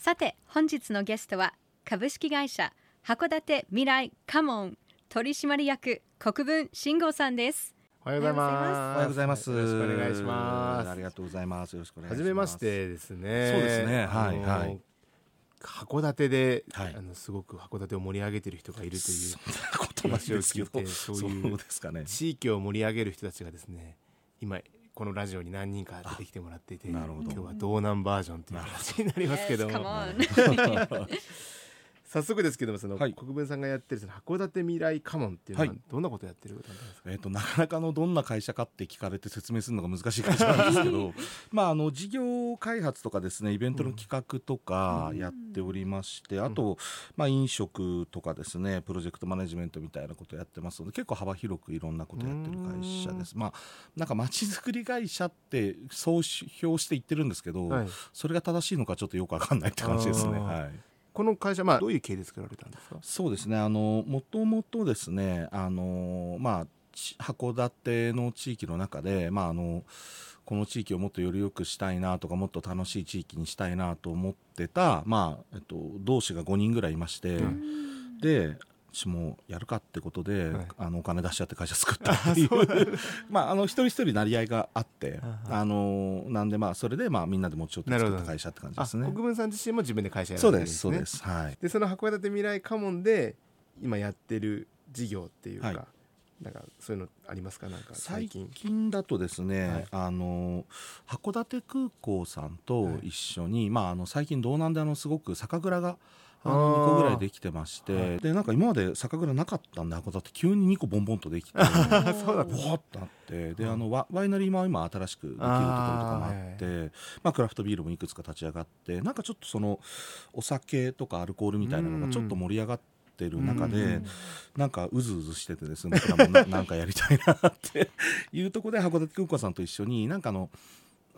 さて本日のゲストは株式会社函館未来カモン取締役国分慎吾さんですおはようございます。おはようございます。よろしくお願いします。ありがとうございます。よろしくお願いします。はじめましてですね。そうですねはいあのはい函館で、はいあのすごく函館を盛り上げてる人がいるというそんなことないですけど話を聞いてそういうそうですかね。地域を盛り上げる人たちがですね、今このラジオに何人か出てきてもらっていて、今日は道南バージョンという形になりますけど。も、Yes, come on 早速ですけどもその、はい。国分さんがやってるその函館未来カモンっていうのははい。どんなことやってるなんですか？えっとなかなかのどんな会社かって聞かれて説明するのが難しい会社なんですけど まああの事業開発とかですねイベントの企画とかやっておりまして、あと、まあ、飲食とかですねプロジェクトマネジメントみたいなことやってますので結構幅広くいろんなことやってる会社です。まあなんか街づくり会社って総評して言ってるんですけど、はい、それが正しいのかちょっとよくわかんないって感じですね。はいこの会社まあどういう経緯で作られたんですか？そうですねあのもともとですねあの、まあ、ち函館の地域の中で、まあ、あのこの地域をもっとより良くしたいなとかもっと楽しい地域にしたいなと思ってた、まあえっと、同志が5人ぐらいいまして、うんで私もやるかってことで、はい。あのお金出し合って会社作ったっていう。まああの一人一人なり合いがあってああのなんでまあそれでまあみんなで持ち寄って作った会社って感じあですね。国。分さん自身も自分で会社やらそうでれてるんですすね。そうですはい。でその函館未来カモンで今やってる事業っていうか、はい。なんかそういうのありますか？なんか最近。だとですね、はい。あの函館空港さんと一緒に、まあ、あの最近道南であのすごく酒蔵があのあー2個ぐらいできてまして、はい。でなんか今まで酒蔵なかったんで函館急に2個ボンボンとできて。あ そうだった。わーってなって。であのワワイナリーも今新しくできるところとかもあって。まあ、クラフトビールもいくつか立ち上がって。なんかちょっとそのお酒とかアルコールみたいなのがちょっと盛り上がってる中で、うん。なんかうずうずしててですね僕らもな なんかやりたいなっていうところで函館空港さんと一緒になんかあの、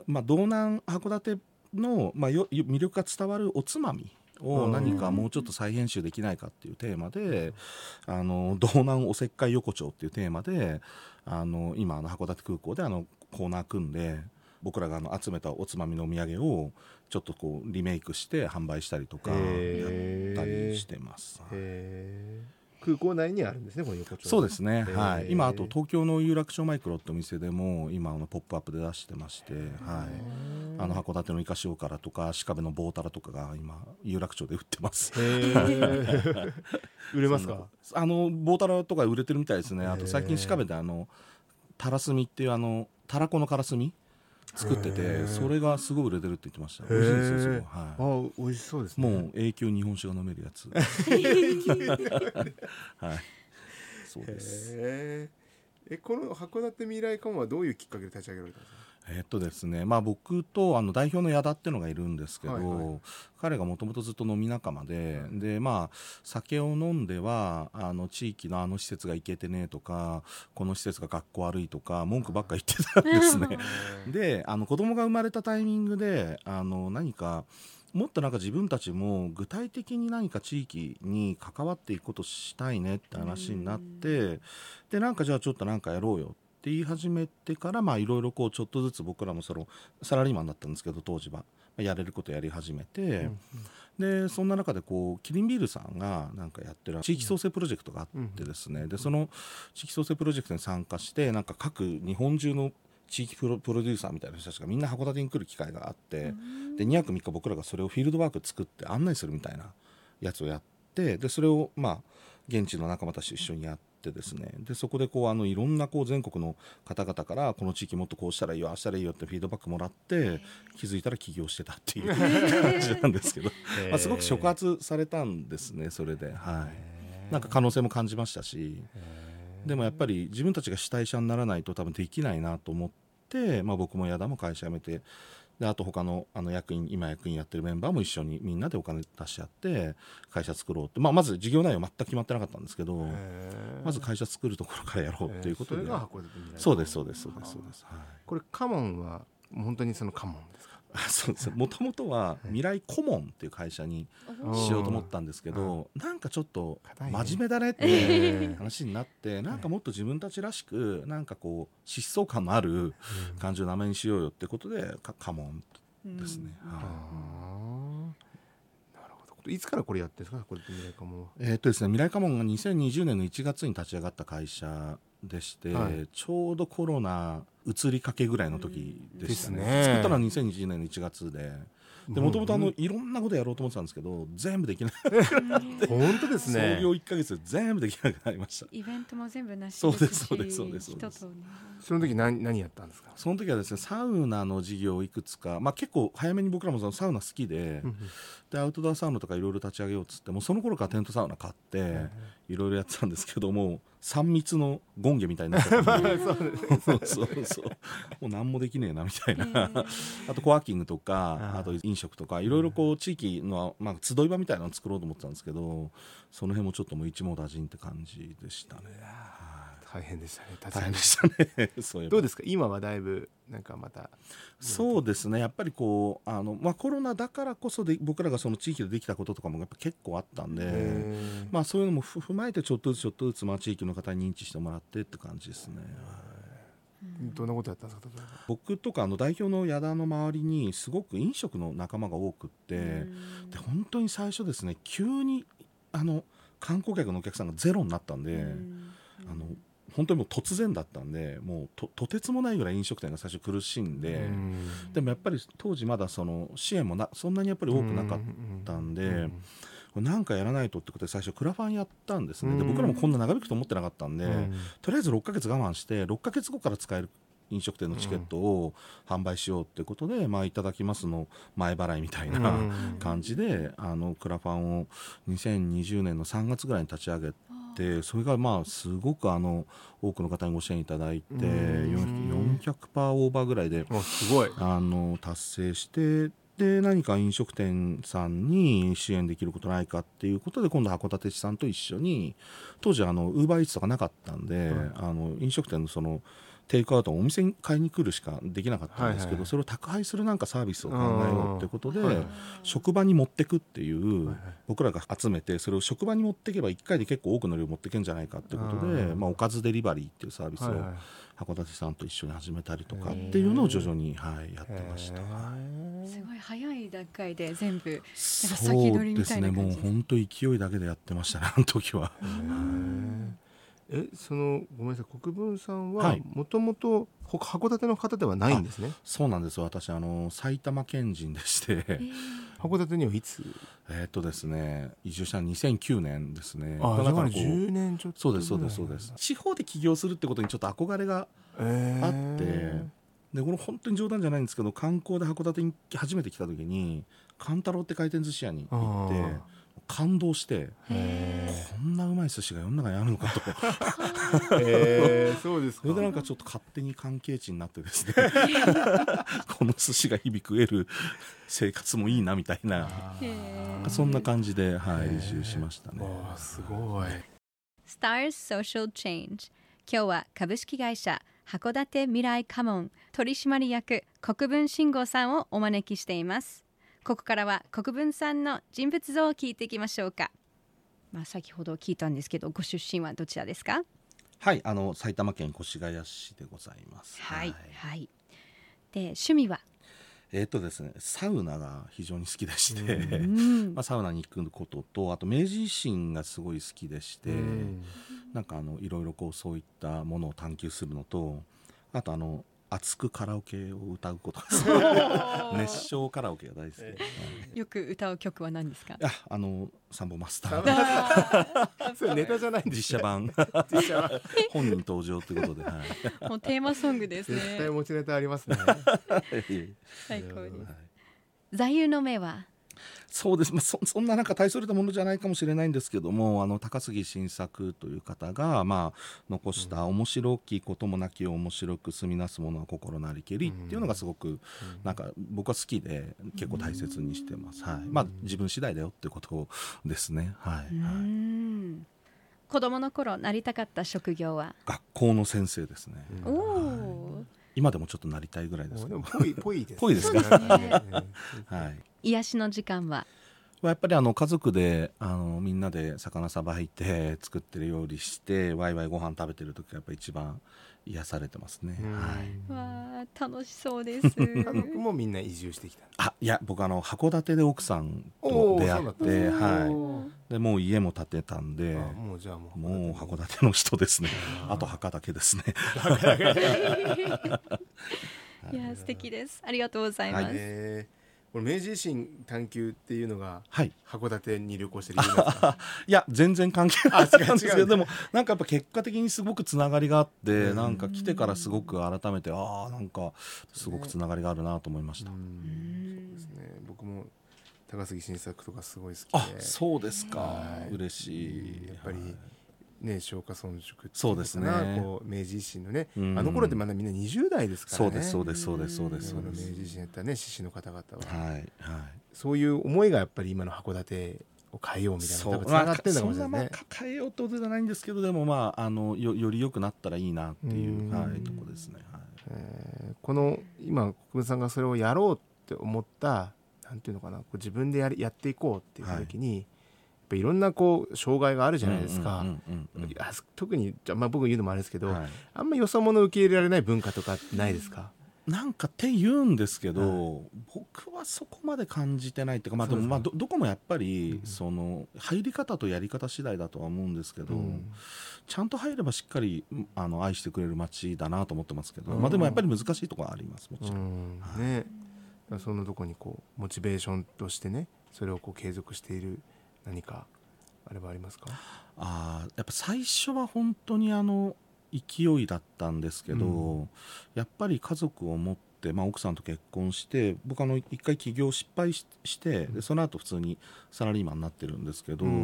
まあ、道南函館の、まあ、魅力が伝わるおつまみを何かもうちょっと再編集できないかっていうテーマで「あの道南おせっかい横丁」っていうテーマであの今あの函館空港であのコーナー組んで僕らがあの集めたおつまみのお土産をちょっとこうリメイクして販売したりとかやったりしてます。空港内にあるんですねこの横丁。そうですね、はい、今あと東京の有楽町マイクロってお店でも今あのポップアップで出してまして、はい、あの函館のイカ塩辛とか鹿部の棒たらとかが今有楽町で売ってます。売れますか？あの棒たらとか売れてるみたいですね。あと最近鹿部であのたらすみっていうあのたらこのからすみ作ってへてーそれがすごい売れてるって言ってました。へ美味しいですよすごい。あ美味しそうですい。ねもう永久日本酒が飲めるやつ。はい。そうです。えこの函館未来カモンはどういうきっかけで立ち上げられたんですか？えっとですねまあ、僕とあの代表の矢田っていうのがいるんですけど、はいはい。彼がもともとずっと飲み仲間で,、でまあ、酒を飲んではあの地域のあの施設が行けてねとかこの施設が学校悪いとか文句ばっか言ってたんですね。であの子供が生まれたタイミングであの何かもっとなんか自分たちも具体的に何か地域に関わっていくことしたいねって話になってでなんかじゃあちょっとなんかやろうよって言い始めてからまあいろいろこうちょっとずつ僕らもそのサラリーマンだったんですけど当時は。やれることやり始めて、でそんな中でこうキリンビールさんがなんかやってる地域創生プロジェクトがあってですね、でその地域創生プロジェクトに参加してなんか各日本中の地域プロプロデューサーみたいな人たちがみんな函館に来る機会があって、で2泊3日僕らがそれをフィールドワーク作って案内するみたいなやつをやってでそれをまあ現地の仲間たちと一緒にやってですね。でそこでこうあのいろんなこう全国の方々からこの地域もっとこうしたらいいよああしたらいいよってフィードバックもらって気づいたら起業してたっていう 感じなんですけど、まあ、すごく触発されたんですねそれで。はい。なんか可能性も感じましたし。でもやっぱり自分たちが主体者にならないと多分できないなと思って、まあ、僕も矢田も会社辞めてであと他のあの役員今役員やってるメンバーも一緒にみんなでお金出し合って会社作ろうって、まあ、まず事業内容全く決まってなかったんですけどまず会社作るところからやろうっていうことで、えーそそうですそうですそうですそうです、はい。これカモンは本当にそのカモンですか？あそうです。もともとは未来コモンっていう会社にうんしようと思ったんですけど、なんかちょっと真面目だねっえてー話になってなんかもっと自分たちらしくなんかこう疾走感のある感じの名前にしようよってことでカカモンですね、あはいいつからこれやってるんですか？これって未来カモンは。えーっとですね、未来カモンが2020年の1月に立ち上がった会社でして、はい。ちょうどコロナ移りかけぐらいの時でしたね,、ね。作ったのは2020年の1月で。でもともとあのいろんなことやろうと思ってたんですけど全部できない、本当ですね。創業1か月で全部できなくなりました。イベントも全部なしそうですしそうですそうですそうです。その時何何やったんですか？その時はですねサウナの事業をいくつか、まあ、結構早めに僕らもそのサウナ好きで,、でアウトドアサウナとかいろいろ立ち上げようっつってもうその頃からテントサウナ買って、いろいろやってたんですけども3密のゴンゲみたいになっちゃって。そうそうそうもう何もできねえなみたいな、あとコワーキングとかあと飲食とかいろいろこう地域の、まあ、集い場みたいなのを作ろうと思ってたんですけどその辺もちょっともう一網打尽って感じでしたね。大変でしたね大変でしたね。そうどうですか？今はだいぶなんかまた。そうですね。やっぱりこうあの、まあ、コロナだからこそで僕らがその地域でできたこととかもやっぱ結構あったんで、まあ、そういうのもふ踏まえてちょっとずつちょっとずつ、まあ、地域の方に認知してもらってって感じですね。どんなことやったんですか僕とかあの代表の矢田の周りにすごく飲食の仲間が多くって、で本当に最初ですね急にあの観光客のお客さんがゼロになったんで、あの本当にもう突然だったんでもうととてつもないぐらい飲食店が最初苦しんで、うん。でもやっぱり当時まだその支援もなそんなにやっぱり多くなかったんで、なんかやらないとってことで最初クラファンやったんですね、でうん。僕らもこんな長引くと思ってなかったんで、うん。とりあえず6ヶ月我慢して6ヶ月後から使える飲食店のチケットを販売しようってことで、まあいただきますの前払いみたいな、うん。感じであのクラファンを2020年の3月ぐらいに立ち上げてそれがまあすごくあの多くの方にご支援いただいてうん。400%オーバーぐらいでおすごい。あの達成してで何か飲食店さんに支援できることないかっていうことで今度函館市さんと一緒に当時あのウーバーイーツとかなかったんで、うんあの飲食店のそのテイクアウトをお店に買いに来るしかできなかったんですけど、はいはいそれを宅配するなんかサービスを考えようってことで、職場に持ってくっていう、はい僕らが集めてそれを職場に持っていけば1回で結構多くの量持っていけんじゃないかってことで、うんまあ、おかずデリバリーっていうサービスを函館さんと一緒に始めたりとかっていうのを徐々に、はい、やってました。へすごい早い段階で全部そ先取りみうですね。たいな感じもう本当勢いだけでやってましたねあの時は。ー。えそのごめんなさい。国分さんははい。もともと函館の方ではないんですね？そうなんです私あの埼玉県人でして。函館にはいつ？えーっとですね移住したの2009年ですね。あだからだからこう10年ちょっとそうですそうですそうです。地方で起業するってことにちょっと憧れがえーあってでこれ本当に冗談じゃないんですけど観光で函館に初めて来た時に勘太郎って回転寿司屋に行ってあ感動してへこんなうまい寿司が世の中にあるのかと。ーえー。そうですか。それでなんかちょっと勝手に関係値になってですね。この寿司が日々食える生活もいいなみたいな。そんな感じで、はい、移住しましたね。すごい。Stars Social Change 今日は株式会社函館未来カモン取締役国分慎吾さんをお招きしていますここからは国分さんの人物像を聞いていきましょうか。まあ先ほど聞いたんですけどご出身はどちらですか？はい、あの埼玉県越谷市でございます。はいはい。で趣味は？えっ、とですね、サウナが非常に好きでして、うん。まあサウナに行くことと、あと明治維新がすごい好きでして、うん。なんかあのいろいろこうそういったものを探求するのと、あとあの熱くカラオケを歌うことです。熱唱カラオケが大好き。で。はい。よく歌う曲は何ですか？あ、あのサンボマスター。ボ それネタじゃないんです実写版。本人登場ということで、はい。もうテーマソングですね。絶対持ちネタありますね。最高です。はい。座右の銘は？そうです、まあ、そ そんななんか大それたものじゃないかもしれないんですけどもあの高杉晋作という方が、まあ、残した「面白きこともなきを面白く住みなすものは心なりけり」っていうのがすごくなんか僕は好きで結構大切にしてます、はい。まあ、自分次第だよってことですね、はい。うはい、ん子供の頃なりたかった職業は、学校の先生ですね、うん。おお今でもちょっとなりたいぐらいですけど。でもぽいぽいですね。ぽいですか？そうですね。はい。癒しの時間はやっぱりあの家族であのみんなで魚さばいて 作ってる料理してワイワイご飯食べてる時がやっぱ一番癒されてますね、うん。はい。わあ楽しそうです。家族もみんな移住してきたあいや僕あの函館で奥さんと出会ってはおいでもう家も建てたんであもうじゃあもうもう函館の人ですね。あと墓だけですね。いや素敵です。ありがとうございます、えーこれ明治維新探求っていうのがはい。函館に旅行してる理由なんですか？いや全然関係ないですけどでもなんかやっぱ結果的にすごくつながりがあってうんなんか来てからすごく改めてああなんかすごくつながりがあるなと思いました、そうですね。僕も高杉晋作とかすごい好きあでそうですか。はい。嬉しい。やっぱりはいね松下村塾そうですね。こう明治維新のねうん。あの頃ってまだみんな20代ですからね。そうですそうですそうですそうです明治そうです。維新やったね志士の方々は。はいはい。そういう思いがやっぱり今の函館を変えようみたいな多分つながってるのかもしれないね。まあそんなまあ変えようってことじゃないんですけどでもまああのよより良くなったらいいなっていううん。はいとこですね。はい。えーこの今国分さんがそれをやろうって思ったなんていうのかなこう自分でやりやっていこうっていう時に、やっぱいろんなこう障害があるじゃないですか、特にじゃあまあ僕言うのもあれですけど、はい。あんまよそ者受け入れられない文化とかないですか、なんかって言うんですけど、僕はそこまで感じてないっていうか、まあ、でもまあどどこもやっぱり、うんその入り方とやり方次第だとは思うんですけど、うん。ちゃんと入ればしっかりうんあの愛してくれる街だなと思ってますけど、うん。まあ、でもやっぱり難しいところはありますもちろん。うん。はい。ね。そのとこにこうモチベーションとしてねそれをこう継続している何かあればありますか？あーやっぱ最初は本当にあの勢いだったんですけど、うん。やっぱり家族を持って、まあ、奥さんと結婚して僕あの一回起業失敗ししてでその後普通にサラリーマンになってるんですけど、やっ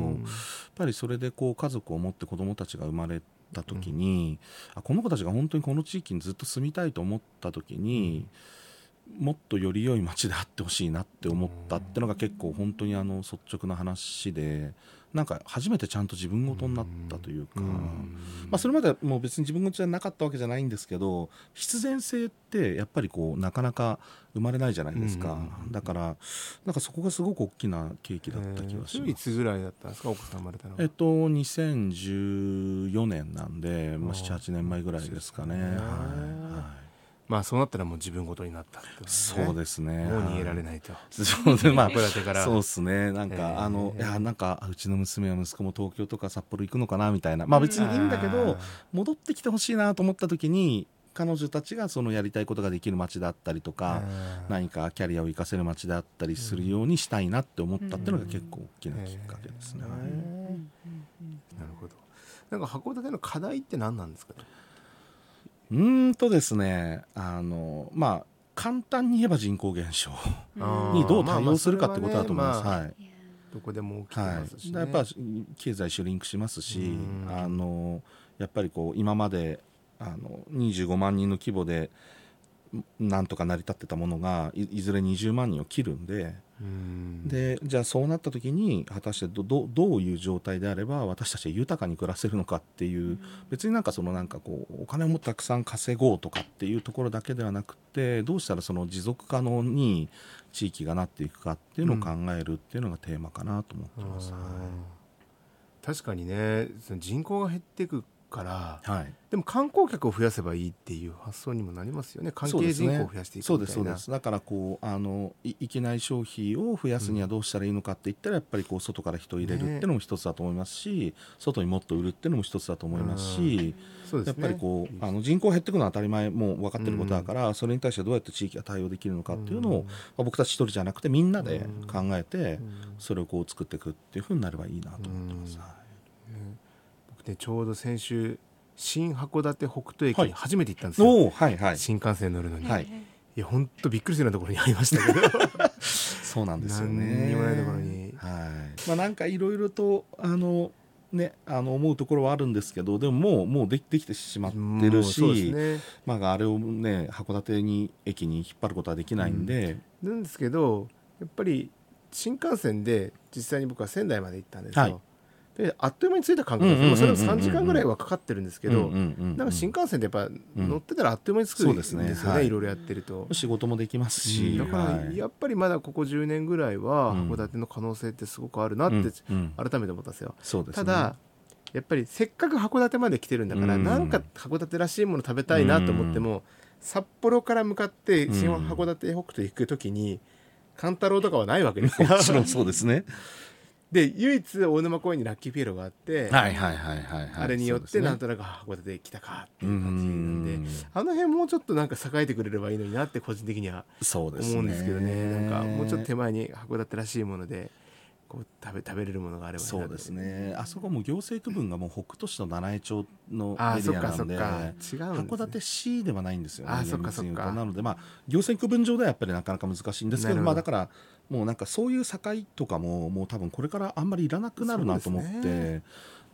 ぱりそれでこう家族を持って子供たちが生まれた時に、あこの子たちが本当にこの地域にずっと住みたいと思った時に、もっとより良い街であってほしいなって思ったってのが結構本当にあの率直な話でなんか初めてちゃんと自分事になったというか、うん。まあ、それまではもう別に自分事じゃなかったわけじゃないんですけど必然性ってやっぱりこうなかなか生まれないじゃないですか、うん。だからなんかそこがすごく大きな契機だった気がします。つぐらいだったんですかさん生まれたのは？えっと、2014年なんで、まあ、あー78年前ぐらいですかね。はいはいまあそうなったらもう自分ごとになったっね。そうですね。もう逃げられないと。そうでまあ そうですね。なんか、えー。あのいやなんかうちの娘や息子も東京とか札幌行くのかなみたいな。まあ別にいいんだけど戻ってきてほしいなと思った時に彼女たちがそのやりたいことができる街だったりとか、何かキャリアを生かせる街であったりするようにしたいなって思ったっていうのが結構大きなきっかけですね。なるほど。なんか函館の課題って何なんですかね？うーんとですねあのまあ簡単に言えば人口減少にどう対応するかってことだと思います。まあまあはい。どこでも起きてはい、ますしね。だからやっぱ経済シュリンクしますしうん。あのやっぱりこう今まであの25万人の規模でなんとか成り立ってたものがいいずれ20万人を切るんでうんでじゃあそうなった時に果たしてどどどういう状態であれば私たちは豊かに暮らせるのかっていう別になんかそのなんかこうお金をもたくさん稼ごうとかっていうところだけではなくてどうしたらその持続可能に地域がなっていくかっていうのを考えるっていうのがテーマかなと思ってます。はい確かにねその人口が減っていくからはい、でも観光客を増やせばいいっていう発想にもなりますよね。関係人口を増やしていくそうですみたいなそうです。だからこうあのい域内消費を増やすにはどうしたらいいのかって言ったらやっぱりこう外から人を入れるっていうのも一つだと思いますし、外にもっと売るっていうのも一つだと思いますし、やっそうですね。ぱりこうあの人口減っていくのは当たり前もう分かってることだから、それに対してどうやって地域が対応できるのかっていうのを、まあ、僕たち一人じゃなくてみんなで考えて、うんそれをこう作っていくっていうふうになればいいなと思ってます。うんはい僕ねちょうど先週新函館北斗駅はい。に初めて行ったんですよ、はいはい。新幹線乗るのに、はい。いや本当びっくりするようなところにありましたけど。そ そうなんですよね。何にもないところに。はい。まあなんかいろいろとあのねあの思うところはあるんですけどでももうもうできできてしまってるし、ね。まああれをね函館に駅に引っ張ることはできないんで、なんですけどやっぱり新幹線で実際に僕は仙台まで行ったんですよ、はいであっという間に着いた感覚うんうんうんうんうんでそれも3時間ぐらいはかかってるんですけど、なんか新幹線ってやっぱ乗ってたらあっという間に着くんですよね,、うですねいろいろやってると。仕事もできますし、だからやっぱりまだここ10年ぐらいは函館の可能性ってすごくあるなって改めて思ったんですよ。ねただやっぱりせっかく函館まで来てるんだから、うんなんか函館らしいもの食べたいなと思っても、札幌から向かって新函館北斗行く時に勘太郎とかはないわけですよ。もちろんそうですね。で唯一大沼公園にラッキーピエロがあって。あれによってなんとなくあ函館来たかってういう感じなんで。んあの辺もうちょっとなんか栄えてくれればいいのになって個人的には。思うんですけどねなんかもうちょっと手前に函館らしいものでこう食べ食べれるものがあればそうですね。あそこも行政区分がもう北斗市と七重町のエリアなんで。函館市ではないんですよね。あそっかそっかなので、まあ、行政区分上ではやっぱりなかなか難しいんですけど、まあ、だから、もうなんかそういう境とかも、もう多分これからあんまりいらなくなるなと思って。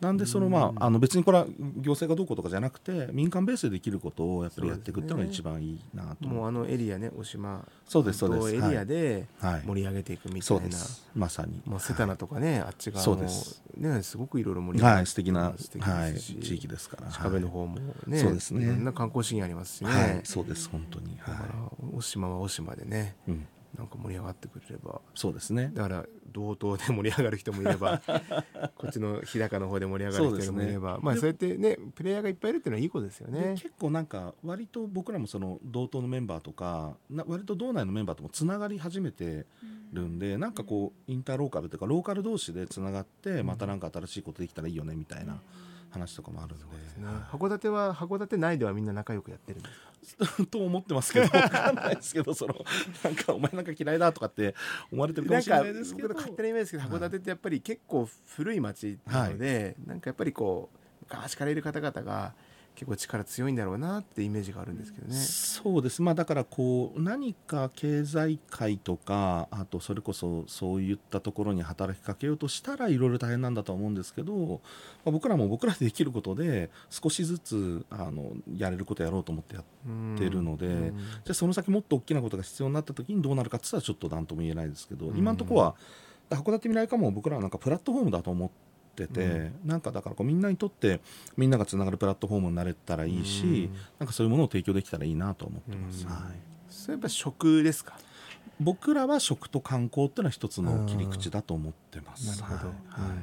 なんでそのまああの別にこれは行政がどうこうとかじゃなくて民間ベースでできることをやっぱりやっていくっていうのが一番いいなと思うもうあのエリアね大島そうですそうです。エリアではい盛り上げていくみたそい。うな、です。まさに。もうセタナとかね、あっち側もそうです。ねすごくいろいろ盛り上がってはい。素敵な素敵はい地域ですから。鹿部の方もね、そうですね。いろんな観光資源ありますしね、はい。そうです本当に。は大島は大島でねいうんなんか盛り上がってくれれば。そうですね。だから道東で盛り上がる人もいれば こっちの日高の方で盛り上がる人もいれば、ね。まあそうやってねプレイヤーがいっぱいいるっていうのはいいことですよでね。結構なんか割と僕らもその同等のメンバーとかな割と道内のメンバーともつながり始めてるんでなんかこうインターローカルというかローカル同士でつながってまたなんか新しいことできたらいいよねみたいな話とかもあるんで。ね。函館は函館内ではみんな仲良くやってるんですか？と思ってますけど。分かんないですけどそのなんかお前なんか嫌いだとかって思われてるかもしれないですけど。勝手なイメージですけど函館ってやっぱり結構古い町なので、なんかやっぱりこう昔からいる方々が結構力強いんだろうなってイメージがあるんですけどね。そうです。まあだからこう何か経済界とかあとそれこそそういったところに働きかけようとしたらいろいろ大変なんだとは思うんですけど、まあ、僕らも僕らでできることで少しずつあのやれることやろうと思ってやっうんてるのでうん。じゃあその先もっと大きなことが必要になった時にどうなるかって言ったらちょっと何とも言えないですけど、うん。今のところは函館未来課も僕らはなんかプラットフォームだと思ってて、なんかだからこうみんなにとってみんながつながるプラットフォームになれたらいいし、うん。なんかそういうものを提供できたらいいなと思ってます。うん。はい。それやっぱ食ですか？僕らは食と観光っていうのは一つの切り口だと思ってます。なるほど。はい。うん。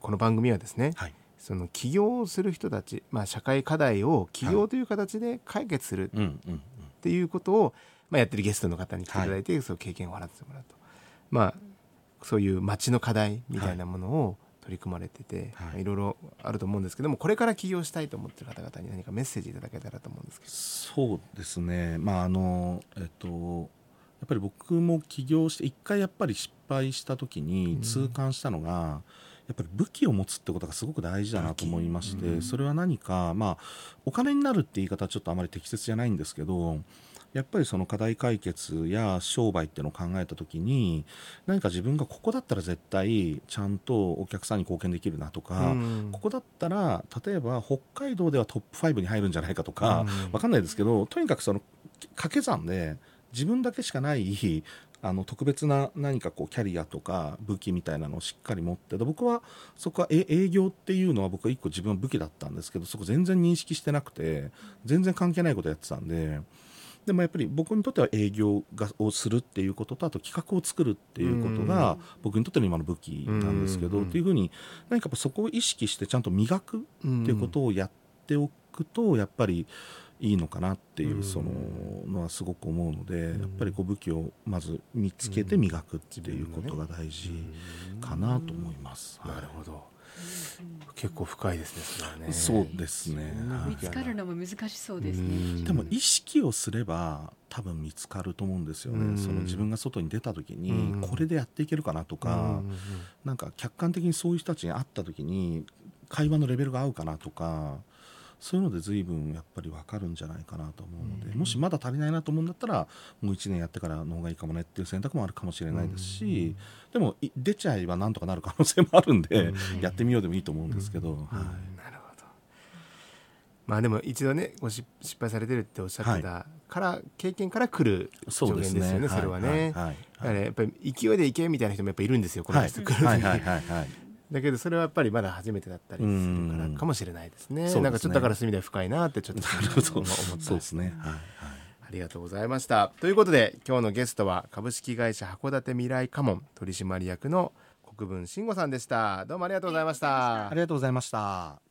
この番組はですね、はい。その起業をする人たち、まあ社会課題を起業という形で解決するうんうんうんっていうことを、まあ、やってるゲストの方に来ていただいて、その経験を払ってもらうと、まあ、そういう街の課題みたいなものを取り組まれてて、はい。い、ろいろあると思うんですけどもこれから起業したいと思ってる方々に何かメッセージいただけたらと思うんですけど。そうですね、まああのえっと、やっぱり僕も起業して一回やっぱり失敗した時に痛感したのが、やっぱり武器を持つってことがすごく大事だなと思いまして、うん。それは何か、まあ、お金になるって言い方はちょっとあまり適切じゃないんですけどやっぱりその課題解決や商売っていうのを考えた時に何か自分がここだったら絶対ちゃんとお客さんに貢献できるなとか、うんここだったら例えば北海道ではトップ5に入るんじゃないかとか、うんわかんないですけどとにかくその掛け算で自分だけしかないあの特別な何かこうキャリアとか武器みたいなのをしっかり持ってで僕はそこはえ営業っていうのは僕は一個自分の武器だったんですけどそこ全然認識してなくて全然関係ないことやってたんで。でもやっぱり僕にとっては営業がをするっていうこととあと企画を作るっていうことが僕にとっての今の武器なんですけど、うん。っていうふうに何かそこを意識してちゃんと磨くっていうことをやっておくとやっぱりいいのかなっていううん。そののはすごく思うのでん。やっぱりこう武器をまず見つけて磨くっていうことが大事かなと思います。なるほど結構深いですねそね。そうですね。見つかるのも難しそうですね。うん。でも意識をすれば多分見つかると思うんですよね、うん。その自分が外に出た時にうん。これでやっていけるかなとか、なんか客観的にそういう人たちに会った時に会話のレベルが合うかなとかそういうので随分やっぱり分かるんじゃないかなと思うので、うん。もしまだ足りないなと思うんだったらもう1年やってからの方がいいかもねっていう選択もあるかもしれないですし、でもい出ちゃえばなんとかなる可能性もあるんで、うん。やってみようでもいいと思うんですけど、うん。はい。なるほど。まあでも一度ねご失失敗されてるっておっしゃってたから、経験から来るそうですね。助言ですよねそれはね。はい。はい。だはい。からやっぱり勢いでいけみたいな人もやっぱいるんですよこのはい。人来るはい。はい。はい。はいだけどそれはやっぱりまだ初めてだったりするからうん。かもしれないですね。すね。なんかちょっとだからそういう意味では深いなってちょっと思ったそうですね。はい。はいありがとうございました。ということで今日のゲストは株式会社函館未来家紋取締役の国分慎吾さんでした。どうもありがとうございました。ありがとうございました。